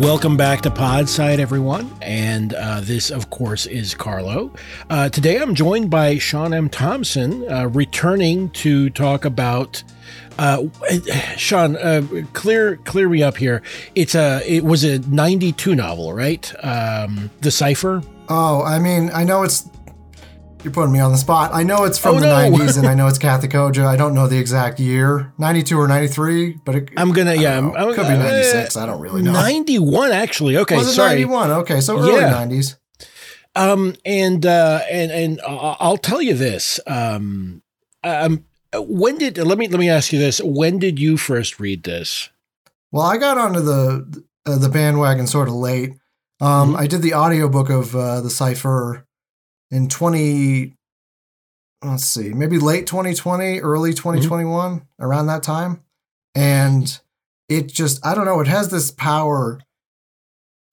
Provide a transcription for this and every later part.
Welcome back to Podside, everyone. And uh, this, of course, is Carlo. Uh, today I'm joined by Sean M. Thompson, uh, returning to talk about. Uh, Sean, uh, clear clear me up here. It's a it was a '92 novel, right? Um, the Cipher. Oh, I mean, I know it's you're putting me on the spot. I know it's from Oh, the no. 90s and I know it's Kathe Koja. I don't know the exact year, 92 or 93, but it I'm gonna yeah. I'm. I'm- could be uh, 96. I don't really know. 91 actually. Okay, Was sorry. 91? Okay, so early Yeah. 90s. Um, and uh, and and I'll tell you this. Um, um, when did let me let me ask you this? When did you first read this? Well, I got onto the uh, the bandwagon sort of late. Um, I did the audiobook of uh, the Cipher in 20 let's see, maybe late 2020, early 2021, around that time. And it just I don't know, it has this power.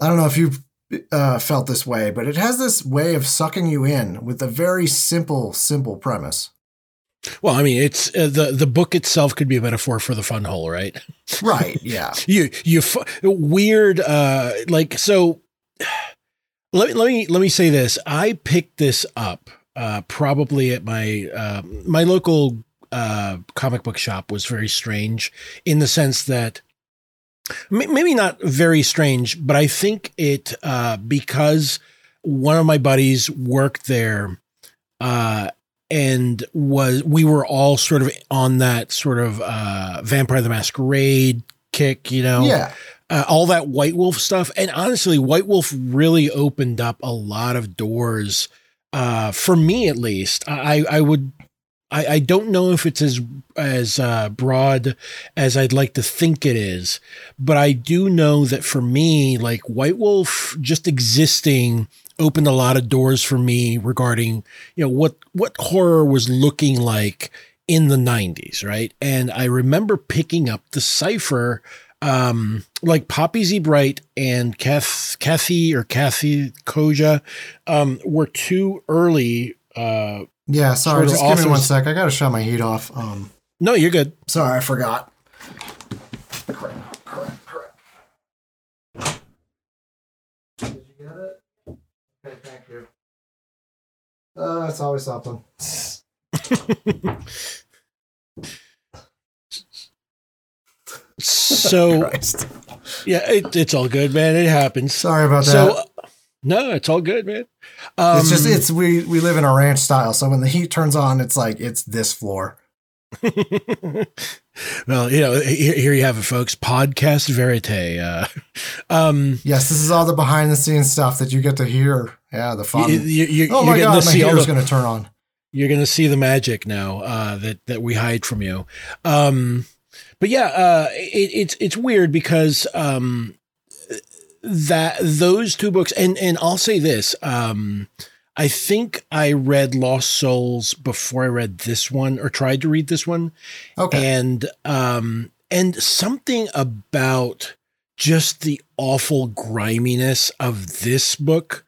I don't know if you've uh, felt this way, but it has this way of sucking you in with a very simple, simple premise. Well, I mean, it's uh, the the book itself could be a metaphor for the fun hole, right? Right. Yeah. You you fu- weird uh like so. Let me let me let me say this. I picked this up uh, probably at my uh, my local uh, comic book shop was very strange in the sense that maybe not very strange, but I think it uh, because one of my buddies worked there uh, and was we were all sort of on that sort of uh, Vampire the Masquerade kick, you know, Yeah. Uh, all that White Wolf stuff. And honestly, White Wolf really opened up a lot of doors uh, for me, at least. I, I would. I, I don't know if it's as as uh, broad as I'd like to think it is, but I do know that for me, like White Wolf, just existing opened a lot of doors for me regarding you know what what horror was looking like in the 90s right and i remember picking up the cipher um like poppy z brite and Kath, kathy or kathe koja um were too early uh Yeah. Sorry. Just give me one sec. I got to shut my heat off. Um, no you're good Sorry, I forgot. Crap, crap, crap. Did you get it? Okay, thank you. Uh, that's always something. so Christ. yeah it, it's all good man it happens Sorry about that. so no it's all good man um, it's just it's we we live in a ranch style, so when the heat turns on, it's like it's this floor. well, you know, here, here you have it, folks. Podcast verite. Uh, um, Yes, this is all the behind the scenes stuff that you get to hear. Yeah, the fun. you, you, you, oh you're my god, to my see heater's going to turn on. you're going to see the magic now uh, that that we hide from you. Um, but yeah, uh, it, it's it's weird because um, that those two books, and and I'll say this. Um, I think I read Lost Souls before I read this one, or tried to read this one. Okay. and um and something about just the awful griminess of this book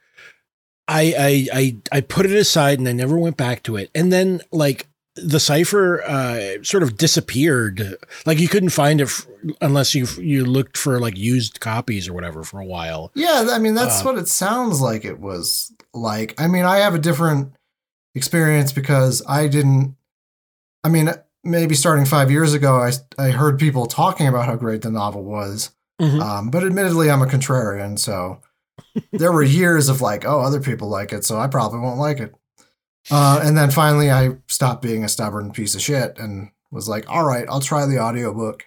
I, I i i put it aside and i never went back to it and then like the cipher uh sort of disappeared like you couldn't find it f- unless you you looked for like used copies or whatever for a while Yeah, I mean that's Uh, what it sounds like it was like. I mean, I have a different experience because I didn't I mean, maybe starting 5 years ago I I heard people talking about how great the novel was. Mhm. Um, but admittedly I'm a contrarian, so there were years of like, oh, other people like it, so I probably won't like it. Uh, and then finally I stopped being a stubborn piece of shit and was like, all right, I'll try the audiobook.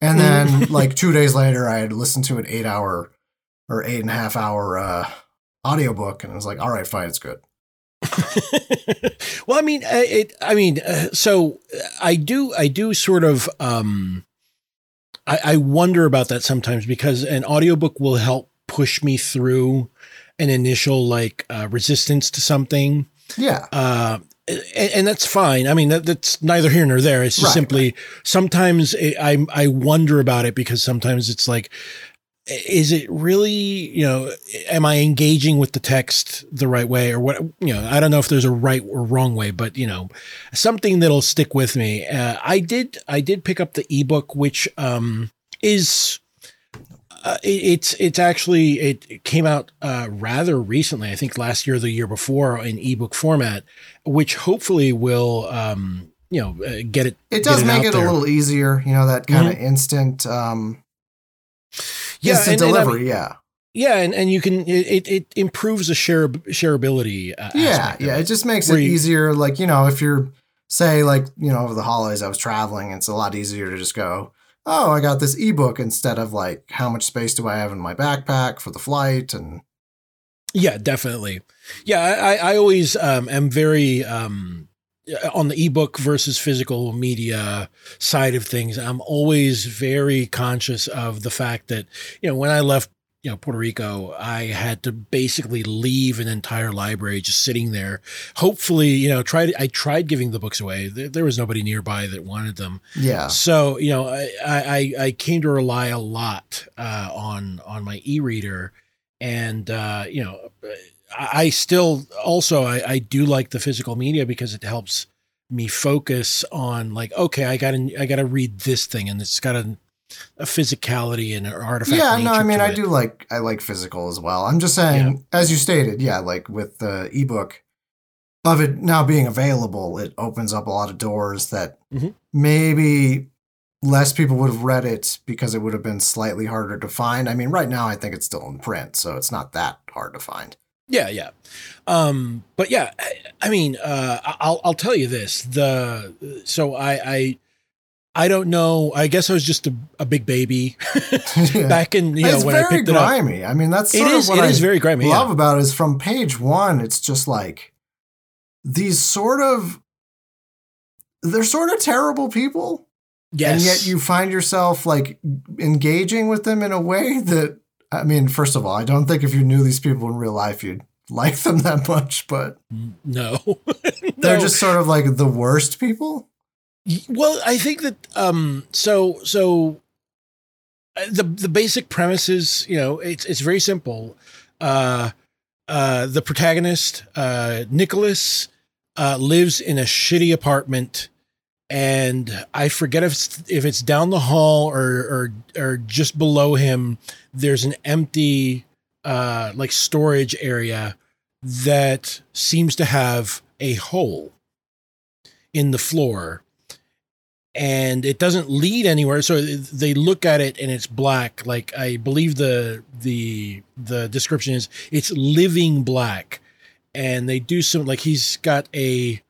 And then like two days later, I had listened to an eight hour or eight and a half hour uh, audiobook, and I was like, all right, fine, it's good. well, I mean, it. I mean, uh, so I do. I do sort of. Um, I, I wonder about that sometimes because an audiobook will help push me through an initial like uh, resistance to something. Yeah. Uh, and, and, that's fine. I mean, that, that's neither here nor there. It's just right, simply right. sometimes it, I I wonder about it because sometimes it's like is it really you know am i engaging with the text the right way or what you know i don't know if there's a right or wrong way but you know something that'll stick with me uh, i did i did pick up the ebook which um is uh, it, it's it's actually it came out uh, rather recently i think last year or the year before in ebook format which hopefully will um you know uh, get it it does it make it there. a little easier you know that kind of mm-hmm. instant um yeah, instant and, delivery. And I mean, yeah. Yeah, and, and you can it, it improves the share shareability. Uh, yeah, yeah, it. it just makes it you, easier. Like you know, if you're say like you know over the holidays I was traveling, it's a lot easier to just go, oh, I got this ebook instead of like how much space do I have in my backpack for the flight and. Yeah, definitely. Yeah, I I always um, am very um, on the ebook versus physical media side of things, I'm always very conscious of the fact that, you know, when I left, you know, Puerto Rico, I had to basically leave an entire library just sitting there. Hopefully, you know, tried I tried giving the books away. There, there was nobody nearby that wanted them. Yeah. So, you know, I I, I came to rely a lot uh, on on my e-reader and uh, you know I still also I, I do like the physical media because it helps me focus on like okay I got to I got to read this thing and it's got a, a physicality and an artifact. Yeah, no, I mean I do like I like physical as well. I'm just saying, yeah. as you stated, yeah, like with the ebook of it now being available, it opens up a lot of doors that mm-hmm. maybe less people would have read it because it would have been slightly harder to find. I mean, right now I think it's still in print, so it's not that hard to find. Yeah, yeah. Um, but yeah, I mean, uh, I'll I'll tell you this. The so I I I don't know. I guess I was just a, a big baby back in you it's know when I picked grimy. it up. I mean, that's it is. It I is very grimy. Love yeah. about it is from page one. It's just like these sort of they're sort of terrible people. Yes. And yet you find yourself like engaging with them in a way that I mean, first of all, I don't think if you knew these people in real life, you'd like them that much, but no, they're just sort of like the worst people. Well, I think that um, so so uh, the the basic premise is you know it's it's very simple. Uh, uh, the protagonist, uh, Nicholas, uh, lives in a shitty apartment and I forget if it's, if it's down the hall or or or just below him. There's an empty uh, like storage area that seems to have a hole in the floor, and it doesn't lead anywhere. So they look at it and it's black. Like I believe the the the description is it's living black, and they do some like he's got a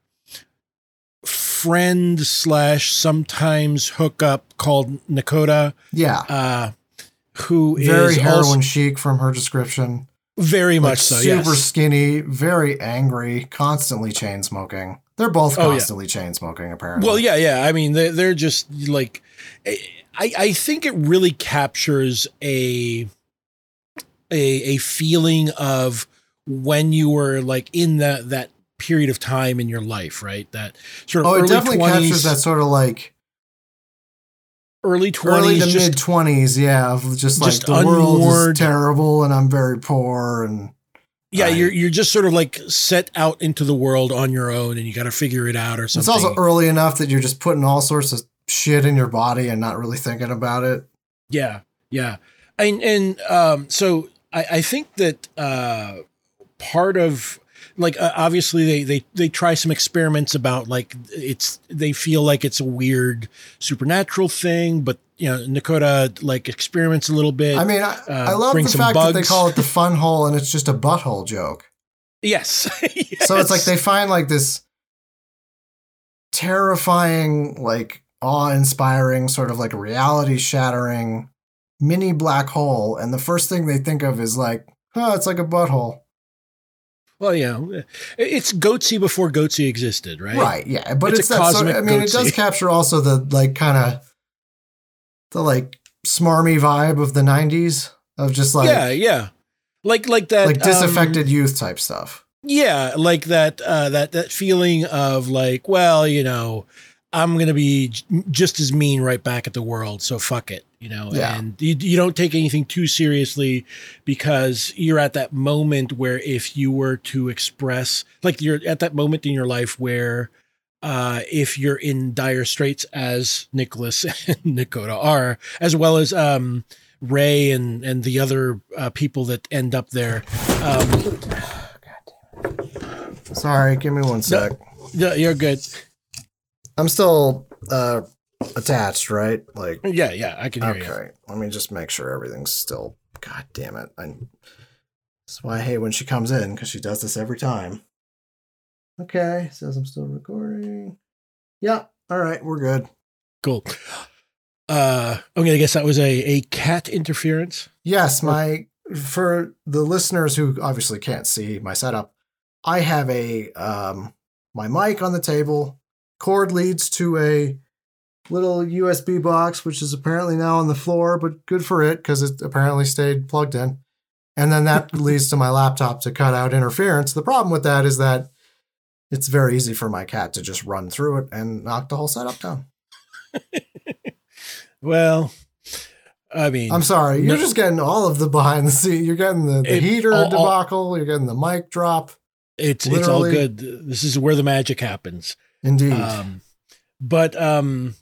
friend slash sometimes hookup called Nakota. Yeah. Uh, who very is heroin also, chic from her description. Very like much so. Super yes. skinny, very angry, constantly chain smoking. They're both constantly oh, yeah. chain smoking, apparently. Well, yeah, yeah. I mean, they're, they're just like, I, I think it really captures a, a, a feeling of when you were like in that, that period of time in your life, right? That sort of oh, it definitely 20s, captures that sort of like early twenties, early to mid twenties, yeah, of just like just the unmoored. world is terrible and I'm very poor and yeah, I, you're you're just sort of like set out into the world on your own and you got to figure it out or something. It's also early enough that you're just putting all sorts of shit in your body and not really thinking about it. Yeah, yeah, and and um, so I, I think that uh, part of like uh, obviously they they they try some experiments about like it's they feel like it's a weird supernatural thing, but you know Nakota like experiments a little bit. I mean, I, uh, I love the fact bugs. that they call it the fun hole and it's just a butthole joke. Yes. yes. So it's like they find like this terrifying like awe-inspiring, sort of like reality-shattering mini black hole, and the first thing they think of is like, oh, it's like a butthole. Well, yeah, it's Goatse before Goatse existed, right? Right. Yeah, but it's, it's that. Sort of, I mean, it does capture also the like kind of the like smarmy vibe of the '90s of just like yeah, yeah, like like that like disaffected um, youth type stuff. Yeah, like that uh, that that feeling of like, well, you know, I'm gonna be just as mean right back at the world, so fuck it, you know. Yeah. And you, you don't take anything too seriously because you're at that moment where if you were to express, like, you're at that moment in your life where, uh, if you're in dire straits as Nicholas and Nakota are, as well as um, Ray and and the other uh, people that end up there. Um, Sorry, give me one sec. No, you're good. I'm still uh attached, right? Like Yeah, yeah, I can hear okay. you. Okay. Let me just make sure everything's still God damn it. I That's why I hate when she comes in, because she does this every time. Okay, says I'm still recording. Yeah, all right, we're good. Cool. Uh okay, I guess that was a, a cat interference. Yes, my for the listeners who obviously can't see my setup, I have a um my mic on the table. Cord leads to a little USB box, which is apparently now on the floor, but good for it because it apparently stayed plugged in. And then that leads to my laptop to cut out interference. The problem with that is that it's very easy for my cat to just run through it and knock the whole setup down. well, I mean, I'm sorry. You're no, just getting all of the behind the scene. You're getting the, the it, heater all, debacle. All, you're getting the mic drop. It's Literally. it's all good. This is where the magic happens. Indeed. Um, but um,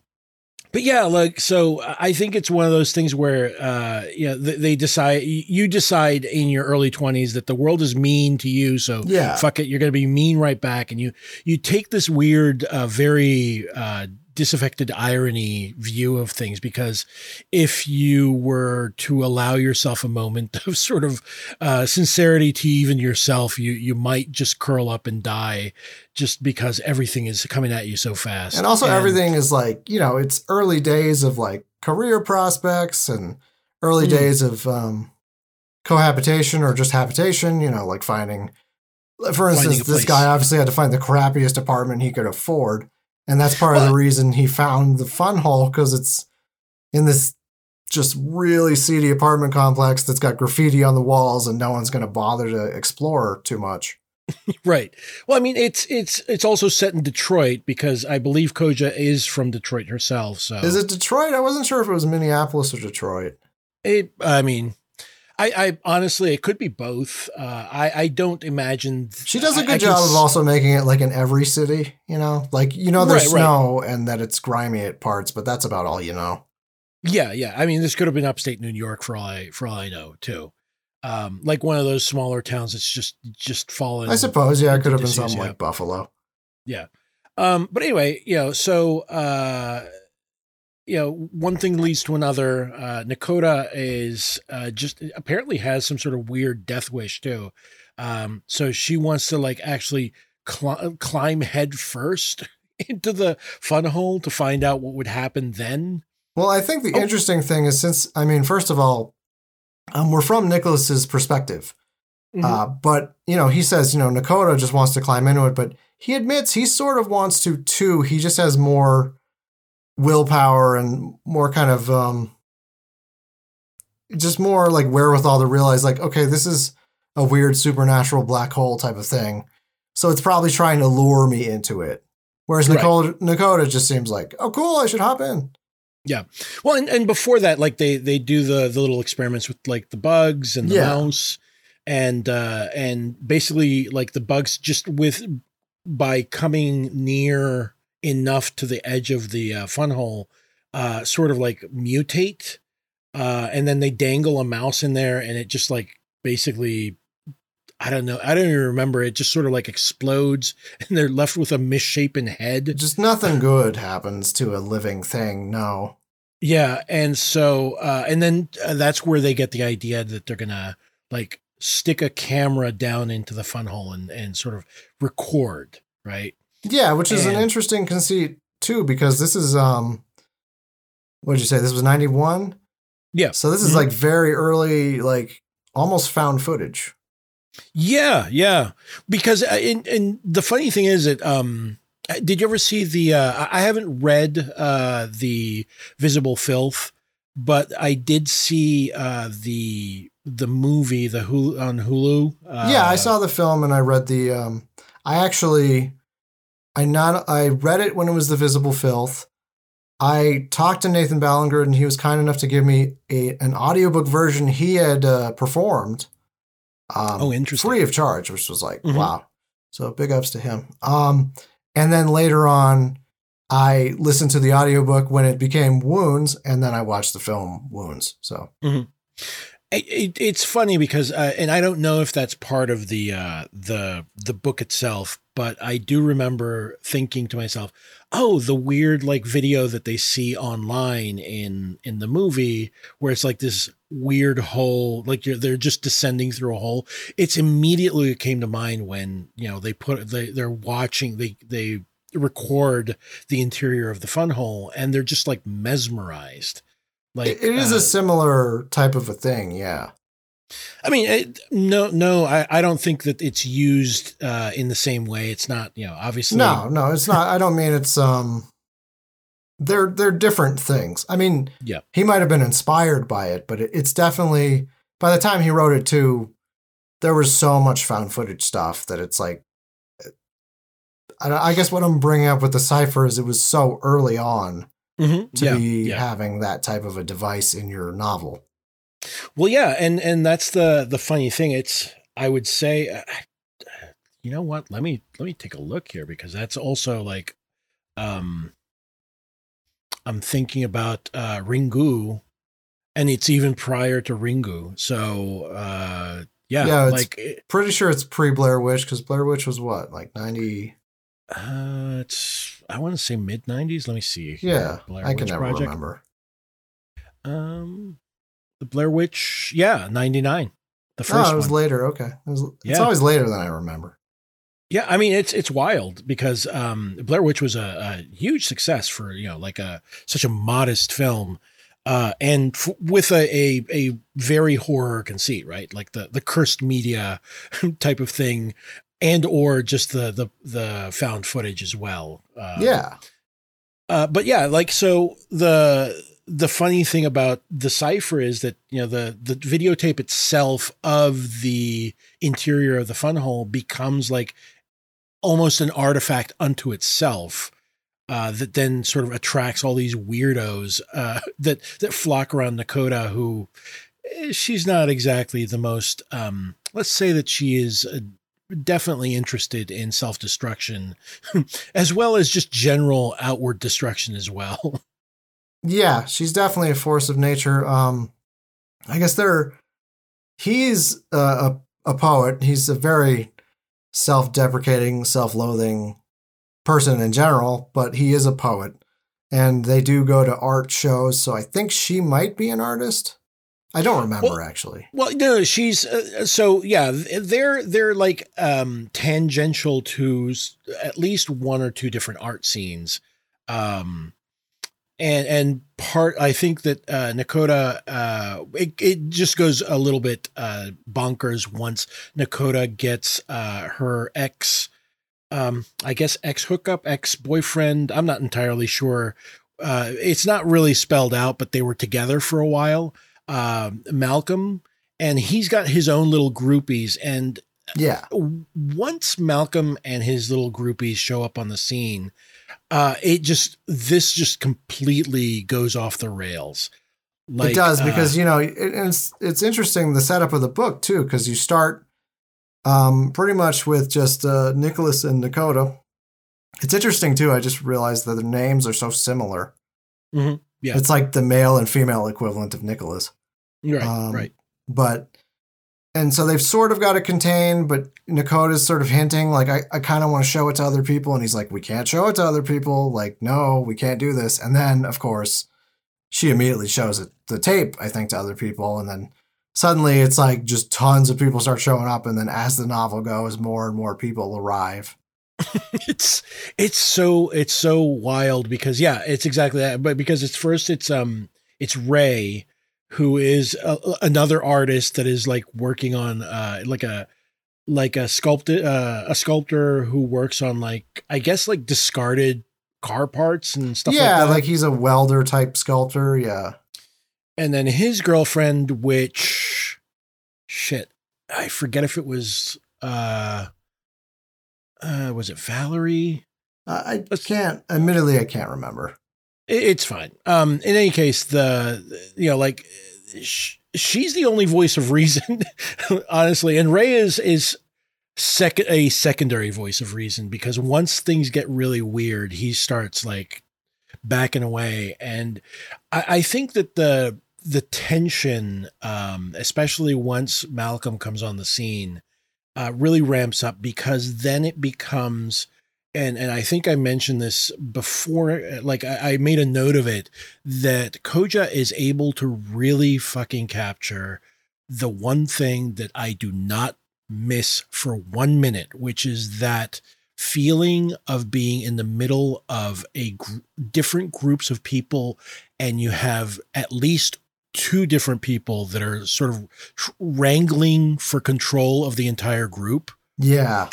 but yeah, like so, I think it's one of those things where uh, you know they, they decide you decide in your early twenties that the world is mean to you, so yeah, fuck it, you're going to be mean right back, and you you take this weird, uh, very uh, disaffected irony view of things because if you were to allow yourself a moment of sort of uh, sincerity to even yourself, you you might just curl up and die just because everything is coming at you so fast. And also and, everything is like, you know, it's early days of like career prospects and early mm. days of um, cohabitation or just habitation, you know, like finding for instance, this guy obviously had to find the crappiest apartment he could afford and that's part of the reason he found the fun hole because it's in this just really seedy apartment complex that's got graffiti on the walls and no one's going to bother to explore too much. right. Well, I mean, it's it's it's also set in Detroit because I believe Koja is from Detroit herself. So is it Detroit? I wasn't sure if it was Minneapolis or Detroit. It. I mean, I, I, honestly, it could be both. Uh, I, I don't imagine th- she does a good I, job of also making it like in every city. You know, like you know there's right, snow right. and that it's grimy at parts, but that's about all you know. Yeah, yeah. I mean, this could have been upstate New York for all I for all I know too. Um, like one of those smaller towns that's just just fallen. I suppose, yeah, it could have been something yeah. like Buffalo. Yeah. Um, but anyway, you know, so uh, you know, one thing leads to another. Uh, Nakota is uh, just apparently has some sort of weird death wish too. Um, so she wants to like actually cl- climb head first into the fun hole to find out what would happen then. Well, I think the oh. interesting thing is since I mean, first of all, um, we're from Nicholas's perspective, mm-hmm. uh, but you know, he says you know Nakota just wants to climb into it, but he admits he sort of wants to too. He just has more willpower and more kind of um just more like wherewithal to realize like okay this is a weird supernatural black hole type of thing so it's probably trying to lure me into it whereas right. Nicole, Nakota just seems like oh cool I should hop in yeah well and, and before that like they they do the the little experiments with like the bugs and the yeah. mouse and uh and basically like the bugs just with by coming near enough to the edge of the uh, fun hole, uh, sort of like mutate. Uh, and then they dangle a mouse in there and it just like basically, I don't know, I don't even remember. It just sort of like explodes and they're left with a misshapen head. Just nothing good happens to a living thing. No. Yeah. And so, uh, and then uh, that's where they get the idea that they're going to like stick a camera down into the fun hole and, and sort of record. Right. Yeah, which is and, an interesting conceit too, because this is um what did you say? This was 91? Yeah. So this is Mhm. like very early, like almost found footage. Yeah, yeah. Because uh, and, and the funny thing is that um did you ever see the uh I I haven't read uh the Visible Filth, but I did see uh the the movie the Hulu on Hulu. Uh, yeah, I saw the film and I read the um I actually I not I read it when it was the visible filth. I talked to Nathan Ballingrud and he was kind enough to give me a an audiobook version he had uh, performed. Um, Oh, interesting. Free of charge, which was like, Mhm. wow. So big ups to him. Um, and then later on, I listened to the audiobook when it became Wounds, and then I watched the film Wounds. So It, it, it's funny because, uh, and I don't know if that's part of the uh, the the book itself, but I do remember thinking to myself, "Oh, the weird like video that they see online in in the movie, where it's like this weird hole, like you're they're just descending through a hole." It's immediately it came to mind when you know they put they they're watching they they record the interior of the fun hole and they're just like mesmerized. Like it, it is uh, a similar type of a thing. Yeah. I mean, it, no, no, I, I don't think that it's used uh, in the same way. It's not, you know, obviously. No, no, it's not. I don't mean it's um they're they're different things. I mean, Yeah. he might have been inspired by it, but it, it's definitely by the time he wrote it too, there was so much found footage stuff that it's like I, I guess what I'm bringing up with the cipher is it was so early on Mhm. to yeah, be yeah. having that type of a device in your novel. Well, yeah, and and that's the the funny thing. It's I would say, uh, you know what? Let me let me take a look here because that's also like, um, I'm thinking about uh, Ringu, and it's even prior to Ringu. So, uh, yeah, Yeah, it's- like it- Pretty sure it's pre Blair Witch because Blair Witch was what like ninety. uh, it's I want to say mid '90s. Let me see. Yeah, Blair I can Witch never Project. remember. Um, the Blair Witch, yeah, ninety nine, the No, first it was one. later. Okay, it was, it's Yeah. always later than I remember. Yeah, I mean it's it's wild because um, Blair Witch was a, a huge success for you know like a such a modest film, uh, and f- with a, a a very horror conceit, right? Like the the cursed media type of thing, and or just the the the found footage as well. Uh, yeah. uh, but yeah, like so the the funny thing about the cipher is that you know the the videotape itself of the interior of the fun hole becomes like almost an artifact unto itself uh, that then sort of attracts all these weirdos uh, that that flock around Nakota who eh, she's not exactly the most um, let's say that she is uh, definitely interested in self-destruction as well as just general outward destruction as well. Yeah, she's definitely a force of nature. Um, I guess they're he's uh, a a poet. He's a very self-deprecating, self-loathing person in general, but he is a poet. And they do go to art shows, so I think she might be an artist. I don't remember Well- actually. Well, no, she's uh, so yeah. They're they're like um, tangential to at least one or two different art scenes, um, and and part. I think that uh, Nakota uh, it it just goes a little bit uh, bonkers once Nakota gets uh, her ex, um, I guess ex hookup, ex boyfriend. I'm not entirely sure. Uh, it's not really spelled out, but they were together for a while uh, Malcolm, and he's got his own little groupies. And Yeah. once Malcolm and his little groupies show up on the scene, uh, it just this just completely goes off the rails. it does uh, because you know it, it's it's interesting the setup of the book too because you start um, pretty much with just uh, Nicholas and Dakota. It's interesting too. I just realized that their names are so similar. Mhm. Yeah. It's like the male and female equivalent of Nicholas. right, um, right. But and so they've sort of got it contained, but Nakota's sort of hinting like I, I kind of want to show it to other people, and he's like, we can't show it to other people. Like, no, we can't do this. And then of course, she immediately shows it the tape, I think, to other people, and then suddenly it's like just tons of people start showing up, and then as the novel goes, more and more people arrive. it's it's so it's so wild because yeah, it's exactly that. But because it's first it's um it's Ray who is a, another artist that is like working on uh like a like a sculptor uh, a sculptor who works on like I guess like discarded car parts and stuff yeah, like that. like he's a welder type sculptor. Yeah. and then his girlfriend which shit I forget if it was uh uh was it Valerie I can't, admittedly, I can't remember. It- It's fine. Um, in any case, the you know, like sh- she's the only voice of reason, honestly, and Ray is is second a secondary voice of reason because once things get really weird, he starts like backing away, and I, I think that the the tension, um, especially once Malcolm comes on the scene, uh, really ramps up because then it becomes and and I think I mentioned this before. Like I, I made a note of it that Koja is able to really fucking capture the one thing that I do not miss for one minute, which is that feeling of being in the middle of a gr- different groups of people, and you have at least two different people that are sort of wrangling for control of the entire group. Yeah.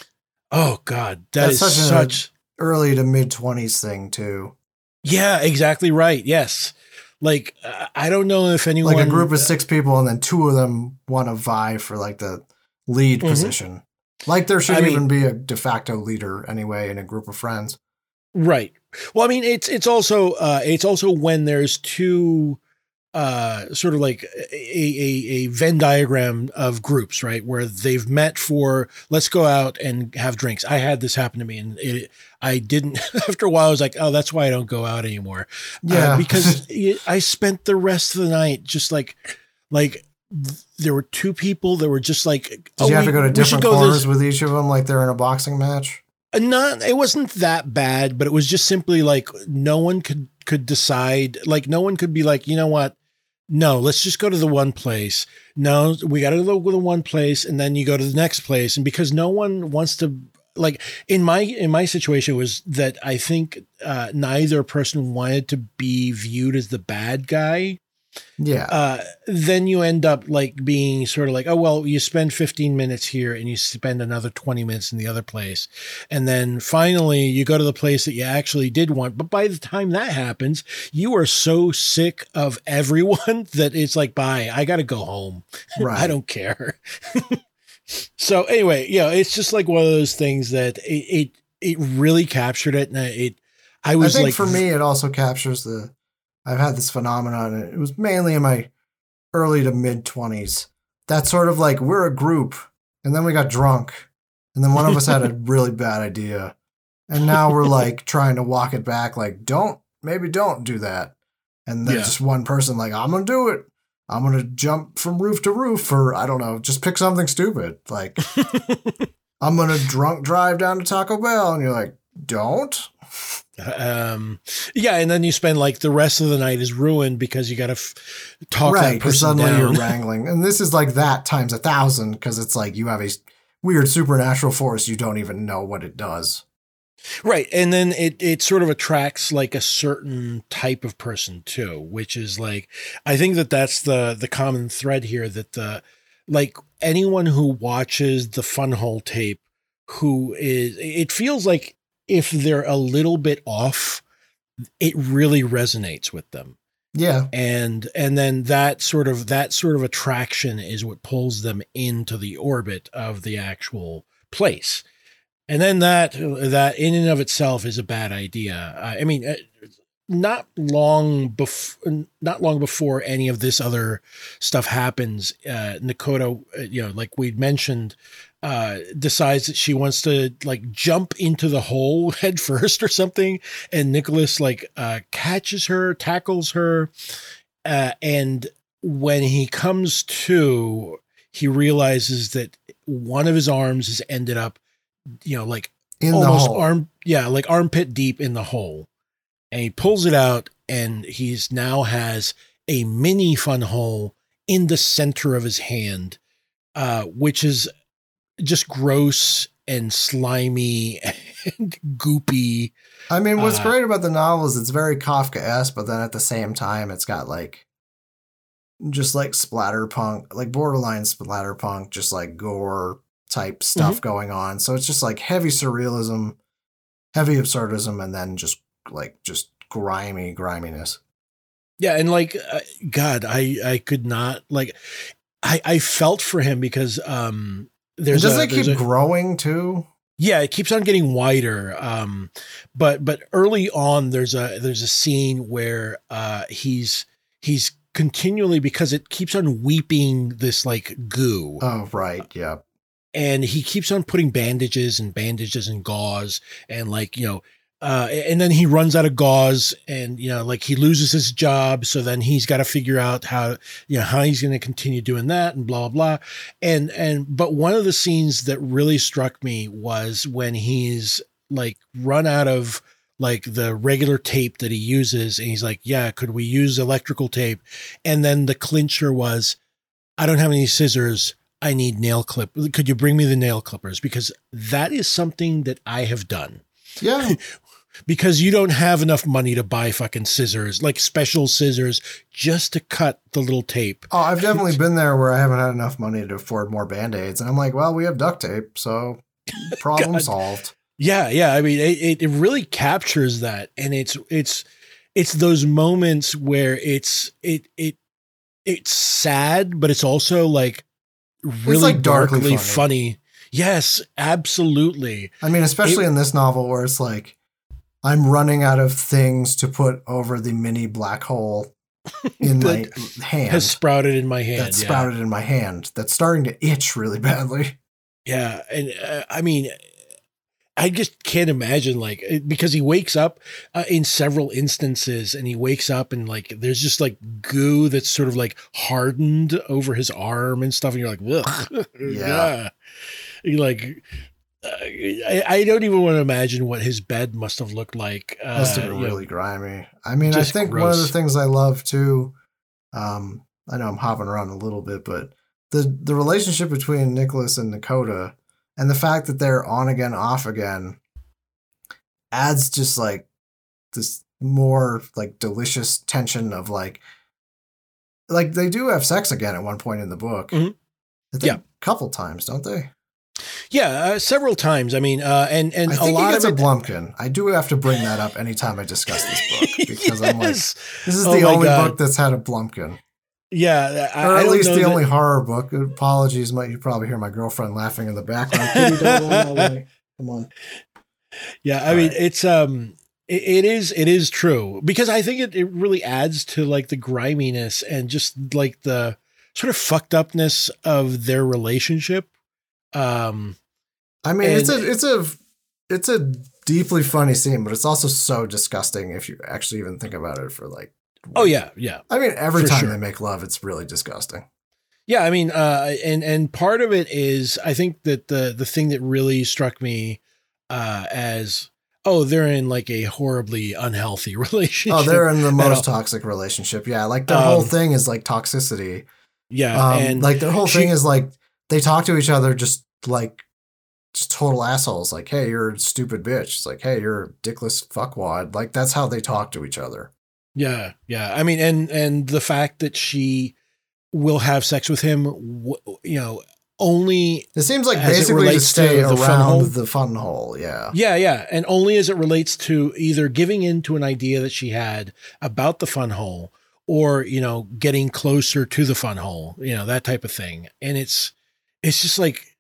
Oh God, that That's is such such Early to mid 20s thing, too. Yeah, exactly right. Yes. Like uh, I don't know if anyone Like a group of six people, and then two of them want to vie for like the lead Mhm. position. Like there should I mean- even be a de facto leader anyway in a group of friends. Right. Well, I mean, it's it's also uh, it's also when there's two uh, sort of like a, a a Venn diagram of groups, right, where they've met for let's go out and have drinks. I had this happen to me, and it, I didn't. After a while, I was like, oh, that's why I don't go out anymore. Uh, Yeah. because I spent the rest of the night just like like. There were two people that were just like. Did "Oh, you have we- to go to different go corners this- with each of them like they're in a boxing match? Uh, not it wasn't that bad but it was just simply like no one could could decide like no one could be like you know what no let's just go to the one place. No we got to go to the one place and then you go to the next place. And because no one wants to like in my in my situation was that i think uh neither person wanted to be viewed as the bad guy Yeah. uh, then you end up like being sort of like, oh, well, you spend 15 minutes here and you spend another 20 minutes in the other place. And then finally you go to the place that you actually did want. But by the time that happens, you are so sick of everyone that it's like, bye, I got to go home. right. I don't care. so anyway, yeah, it's just like one of those things that it, it, it really captured it. And it, I I was think like, for me, it also captures the. I've had this phenomenon. and It was mainly in my early to mid 20s. That sort of like, we're a group, and then we got drunk, and then one of us had a really bad idea. And now we're like trying to walk it back, like, don't, maybe don't do that. And then Yeah. just one person like, I'm going to do it. I'm going to jump from roof to roof, or I don't know, just pick something stupid. Like, I'm going to drunk drive down to Taco Bell. And you're like, don't. um yeah and then you spend like the rest of the night is ruined because you got to f- talk that right because person suddenly down. you're wrangling and this is like that times a thousand because it's like you have a weird supernatural force you don't even know what it does right and then it it sort of attracts like a certain type of person too which is like i think that that's the the common thread here that the like anyone who watches the fun hole tape who is it feels like if they're a little bit off it really resonates with them. Yeah. And and then that sort of that sort of attraction is what pulls them into the orbit of the actual place. And then that that in and of itself is a bad idea. I I mean uh, not long before not long before any of this other stuff happens uh Nakota uh, you know like we'd mentioned uh decides that she wants to like jump into the hole head first or something and Nicholas like uh catches her tackles her uh and when he comes to he realizes that one of his arms has ended up you know like in almost the hole. arm yeah like armpit deep in the hole. And he pulls it out and he's now has a mini fun hole in the center of his hand uh which is just gross and slimy and goopy. I mean, what's Uh, great about the novel is it's very Kafka-esque, but then at the same time, it's got like just like splatterpunk, like borderline splatterpunk, just like gore type stuff going on. So it's just like heavy surrealism, heavy absurdism, and then just like just grimy griminess. Yeah, and like uh, God, I I could not like I I felt for him because um And there's doesn't a, it keep a- growing too? yeah it keeps on getting wider um but but early on there's a there's a scene where uh he's he's continually because it keeps on weeping this like goo Oh, right. Yeah. and he keeps on putting bandages and bandages and gauze and like you know uh, and then he runs out of gauze and you know like he loses his job so then he's got to figure out how you know how he's going to continue doing that and blah blah blah and and but one of the scenes that really struck me was when he's like run out of like the regular tape that he uses and he's like yeah could we use electrical tape and then the clincher was i don't have any scissors I need nail clip. Could you bring me the nail clippers? Because that is something that I have done. Yeah. Because you don't have enough money to buy fucking scissors, like special scissors, just to cut the little tape. Oh, I've definitely been there where I haven't had enough money to afford more band aids. And I'm like, well, we have duct tape. So problem solved. Yeah, yeah. I mean, it, it really captures that, and it's it's it's those moments where it's it it it's sad, but it's also like really like darkly darkly funny. funny. Yes, absolutely. I mean, especially in this novel where it's like, I'm running out of things to put over the mini black hole in my hand Has sprouted in my hand. that yeah. sprouted in my hand that's starting to itch really badly. Yeah, and uh, I mean, I just can't imagine like because he wakes up uh, in several instances, and he wakes up and like there's just like goo that's sort of like hardened over his arm and stuff, and you're like, Ugh. Yeah. You're like. I, I don't even want to imagine what his bed must have looked like. Uh, Must have been you know, really grimy. I mean, I think one of the things I love too, um, I know I'm hopping around a little bit, but the the relationship between Nicholas and Dakota and the fact that they're on again, off again adds just like this more like delicious tension of like like they do have sex again at one point in the book. Mhm. Think Yeah. a couple times, don't they? Yeah, uh, several times. I mean, uh, and and I a think he lot gets of a it. Blumpkin. I do have to bring that up anytime I discuss this book because I'm like, this is Oh the only God. book that's had a Blumpkin, yeah, I, or at least the that- only horror book. Apologies, might you probably hear my girlfriend laughing in the background. Kitty, don't go my way. Come on. Yeah, I mean Right. it's um it, it is it is true because I think it, it really adds to like the griminess and just like the sort of fucked upness of their relationship. Um I mean, it's a it's a it's a deeply funny scene, but it's also so disgusting if you actually even think about it. For like, oh yeah, yeah. I mean, every time sure. they make love, it's really disgusting. Yeah, I mean uh and and part of it is I think that the the thing that really struck me uh as oh they're in like a horribly unhealthy relationship. Oh, they're in the most toxic relationship. Yeah, like their whole Um, thing is like toxicity. yeah, um, and like their whole she- thing is like they talk to each other just like just total assholes. Like, hey, you're a stupid bitch. It's like, hey, you're a dickless fuckwad. Like that's how they talk to each other. Yeah, yeah. I mean, and and the fact that she will have sex with him, you know, only It seems like basically to stay to the fun hole? around the fun hole. Yeah. yeah, yeah, and only as it relates to either giving in to an idea that she had about the fun hole, or you know, getting closer to the fun hole, you know, that type of thing. And it's it's just like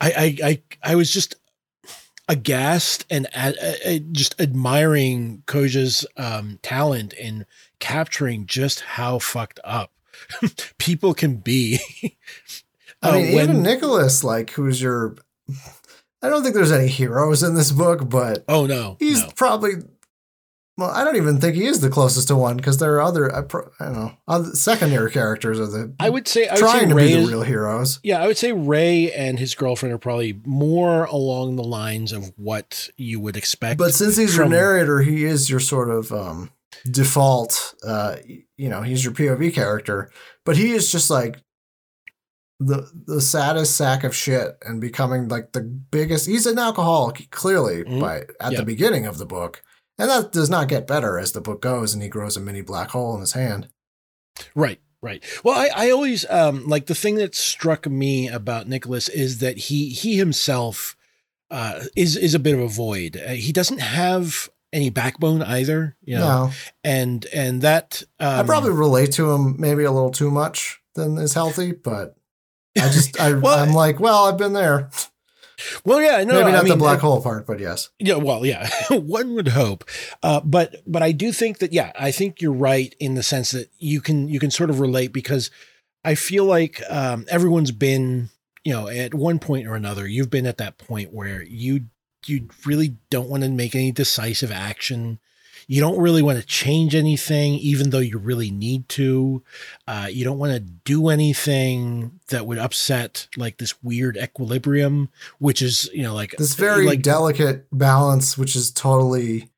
I I I, I was just aghast and uh, just admiring Koja's um, talent in capturing just how fucked up people can be. I Uh, mean, when- even Nicholas, like, who's your. I don't think there's any heroes in this book, but oh no, he's no. probably. Well, I don't even think he is the closest to one because there are other. I, pro, I don't know. Other secondary characters are the. I would say I would say trying to Ray be the is- real heroes. Yeah, I would say Ray and his girlfriend are probably more along the lines of what you would expect. But since he's your narrator, he is your sort of um, default. Uh, you know, he's your POV character, but he is just like the the saddest sack of shit and becoming like the biggest. He's an alcoholic, clearly, Mhm. by at Yeah. the beginning of the book, and that does not get better as the book goes, and he grows a mini black hole in his hand. Right, right. Well, I, I always um like the thing that struck me about Nicholas is that he he himself uh is is a bit of a void. Uh, he doesn't have any backbone either, you know. No, And and that um, I probably relate to him maybe a little too much than is healthy, but I just I, Well, I'm like, well, I've been there. Well, yeah, no, maybe I not the black hole part, but yes. Yeah, well, yeah, one would hope, uh, but but I do think that yeah, I think you're right in the sense that you can you can sort of relate because I feel like um, everyone's been you know at one point or another you've been at that point where you you really don't want to make any decisive action. You don't really want to change anything, even though you really need to. Uh, you don't want to do anything that would upset like this weird equilibrium, which is you know like This very like delicate balance, which is totally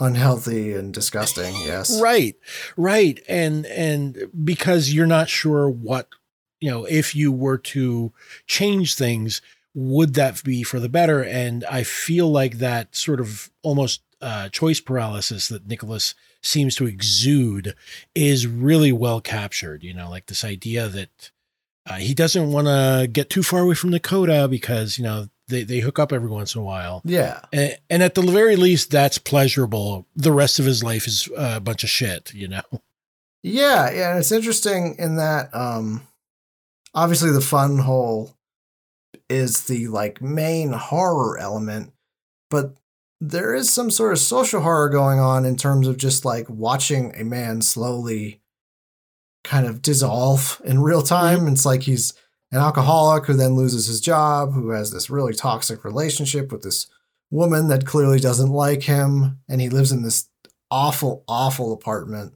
unhealthy and disgusting. Yes. Right. Right. And and because you're not sure what, you know, if you were to change things, would that be for the better? And I feel like that sort of almost uh, choice paralysis that Nicholas seems to exude is really well captured. You know, like this idea that uh, he doesn't want to get too far away from Nakota because, you know, they, they hook up every once in a while. Yeah. And, and at the very least, that's pleasurable. The rest of his life is a bunch of shit, you know? Yeah, yeah, and it's interesting in that um obviously the fun hole is the like main horror element, but there is some sort of social horror going on in terms of just like watching a man slowly kind of dissolve in real time. It's like he's an alcoholic who then loses his job, who has this really toxic relationship with this woman that clearly doesn't like him, and he lives in this awful, awful apartment.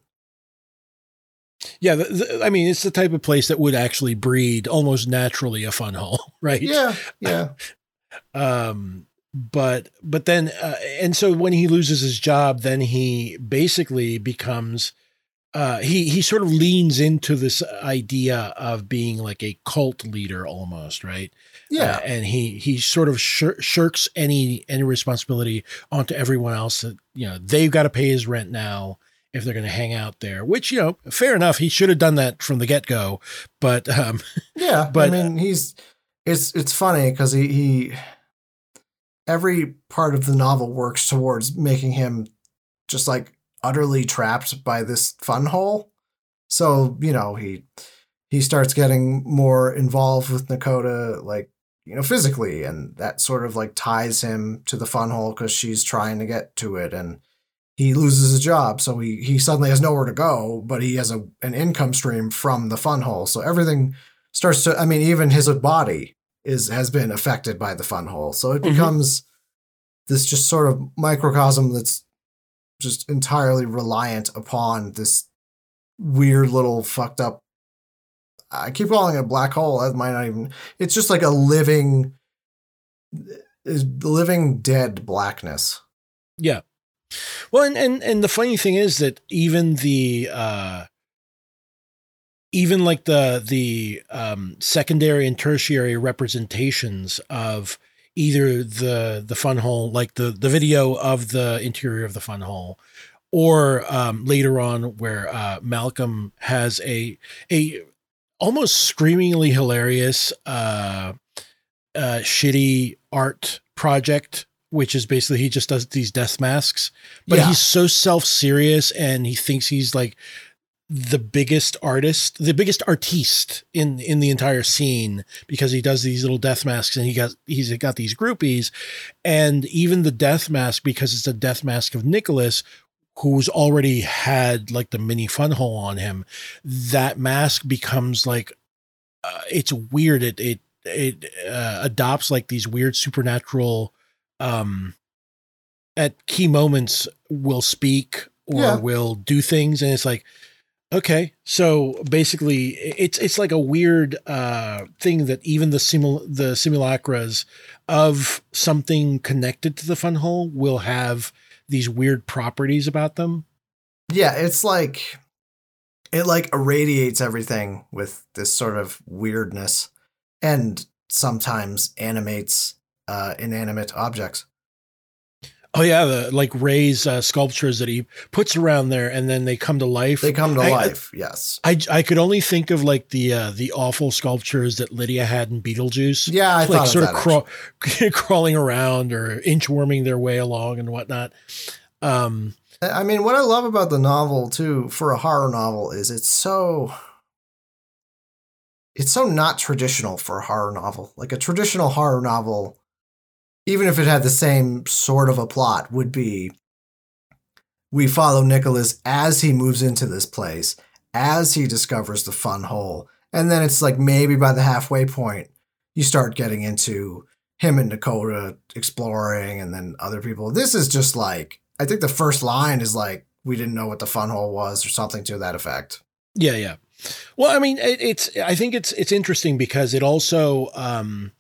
Yeah. The, the, I mean, it's the type of place that would actually breed almost naturally a fun hole, right? Yeah, yeah. um but but then uh, and so when he loses his job then he basically becomes uh he he sort of leans into this idea of being like a cult leader almost right Yeah. Uh, and he he sort of shir- shirks any any responsibility onto everyone else that you know they've got to pay his rent now if they're going to hang out there which you know fair enough he should have done that from the get-go but um Yeah, But- I mean, he's it's it's funny because he he every part of the novel works towards making him just like utterly trapped by this fun hole. So you know he he starts getting more involved with Nakota, like you know physically, and that sort of like ties him to the fun hole because she's trying to get to it, and he loses his job, so he he suddenly has nowhere to go, but he has a an income stream from the fun hole. So everything starts to i mean even his body is has been affected by the fun hole so it Mhm. becomes this just sort of microcosm that's just entirely reliant upon this weird little fucked up i keep calling it a black hole that might not even it's just like a living living dead blackness Yeah. Well, and, and and the funny thing is that even the uh even like the the um secondary and tertiary representations of either the the fun hole like the the video of the interior of the fun hole or um later on where uh Malcolm has a a almost screamingly hilarious uh uh shitty art project which is basically he just does these death masks but Yeah. he's so self-serious and he thinks he's like the biggest artist the biggest artiste in in the entire scene because he does these little death masks and he got he's got these groupies. And even the death mask because it's a death mask of Nicholas who's already had like the mini fun hole on him that mask becomes like uh, it's weird. It it it uh, adopts like these weird supernatural um at key moments will speak or Yeah. will do things. And it's like okay so basically it's it's like a weird uh thing that even the simul the simulacras of something connected to the fun hole will have these weird properties about them Yeah, it's like it like irradiates everything with this sort of weirdness and sometimes animates uh, inanimate objects. Oh yeah, the like Ray's uh, sculptures that he puts around there, and then they come to life. They come to I- life, yes. I, I could only think of like the uh, the awful sculptures that Lydia had in Beetlejuice. Yeah, I like thought sort of of crawling around or inchworming their way along and whatnot. Um, I mean, what I love about the novel too, for a horror novel, is it's so it's so not traditional for a horror novel. Like a traditional horror novel, even if it had the same sort of a plot, would be we follow Nicholas as he moves into this place, as he discovers the fun hole, and then it's like maybe by the halfway point, you start getting into him and Nakota exploring, and then other people. This is just like I think the first line is like we didn't know what the fun hole was or something to that effect. yeah, yeah. Well, I mean, it, it's I think it's it's interesting because it also um,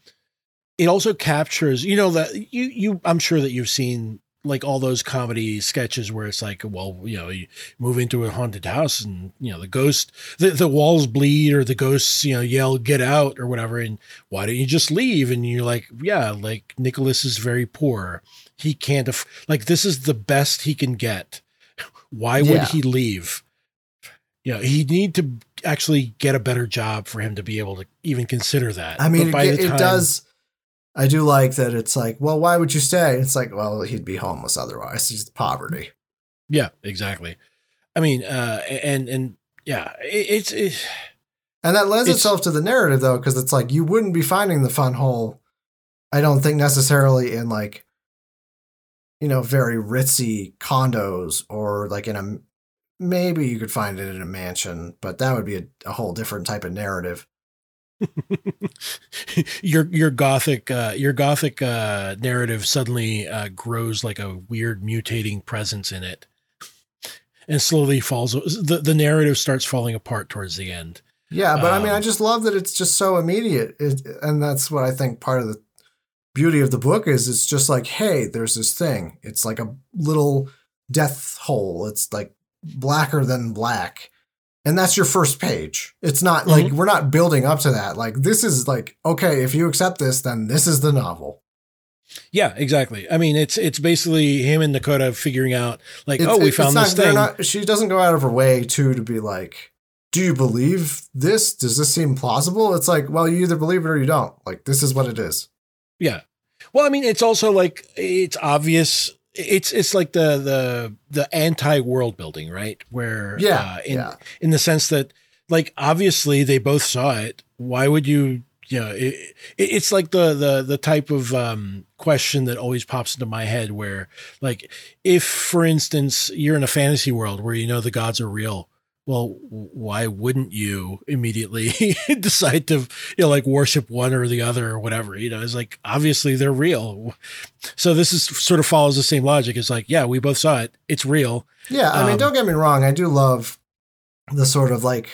it also captures you know that you you I'm sure that you've seen like all those comedy sketches where it's like well you know you move into a haunted house and you know the ghost the, the walls bleed or the ghosts you know yell get out or whatever and why don't you just leave and you're like yeah like Nicholas is very poor he can't aff- like this is the best he can get why would Yeah. he leave you know he need to actually get a better job for him to be able to even consider that I mean, it, it does. I do like that. It's like, well, why would you stay? It's like, well, he'd be homeless otherwise. He's poverty. Yeah, exactly. I mean, uh, and and yeah, it, it's it, And that lends It's- itself to the narrative though, because it's like you wouldn't be finding the fun hole, I don't think necessarily in like, you know, very ritzy condos or like in a maybe you could find it in a mansion, but that would be a, a whole different type of narrative. your your gothic uh, your gothic uh, narrative suddenly uh, grows like a weird mutating presence in it, and slowly falls. The the narrative starts falling apart towards the end. Yeah, but I mean, I Um, just love that it's just so immediate, it, and that's what I think part of the beauty of the book is. It's just like, hey, there's this thing. It's like a little death hole. It's like blacker than black, and that's your first page. It's not like mm-hmm. we're not building up to that. Like this is like, okay, if you accept this, then this is the novel. Yeah, exactly. I mean, it's it's basically him and Nakota figuring out like, It's- oh, we found not- this thing. not- she doesn't go out of her way too to be like, do you believe this? Does this seem plausible? It's like, well, you either believe it or you don't. Like this is what it is. Yeah. Well, I mean, it's also like it's obvious. It's it's like the the the anti world building, right? Where Yeah, uh, in yeah. in the sense that like obviously they both saw it. Why would you? You know, it, it, it's like the the the type of um, question that always pops into my head, where like if, for instance, you're in a fantasy world where you know the gods are real. Well, why wouldn't you immediately decide to, you know, like worship one or the other or whatever? You know, it's like obviously they're real. So this is sort of follows the same logic. It's like, yeah, we both saw it. It's real. Yeah, I mean, Um, don't get me wrong. I do love the sort of like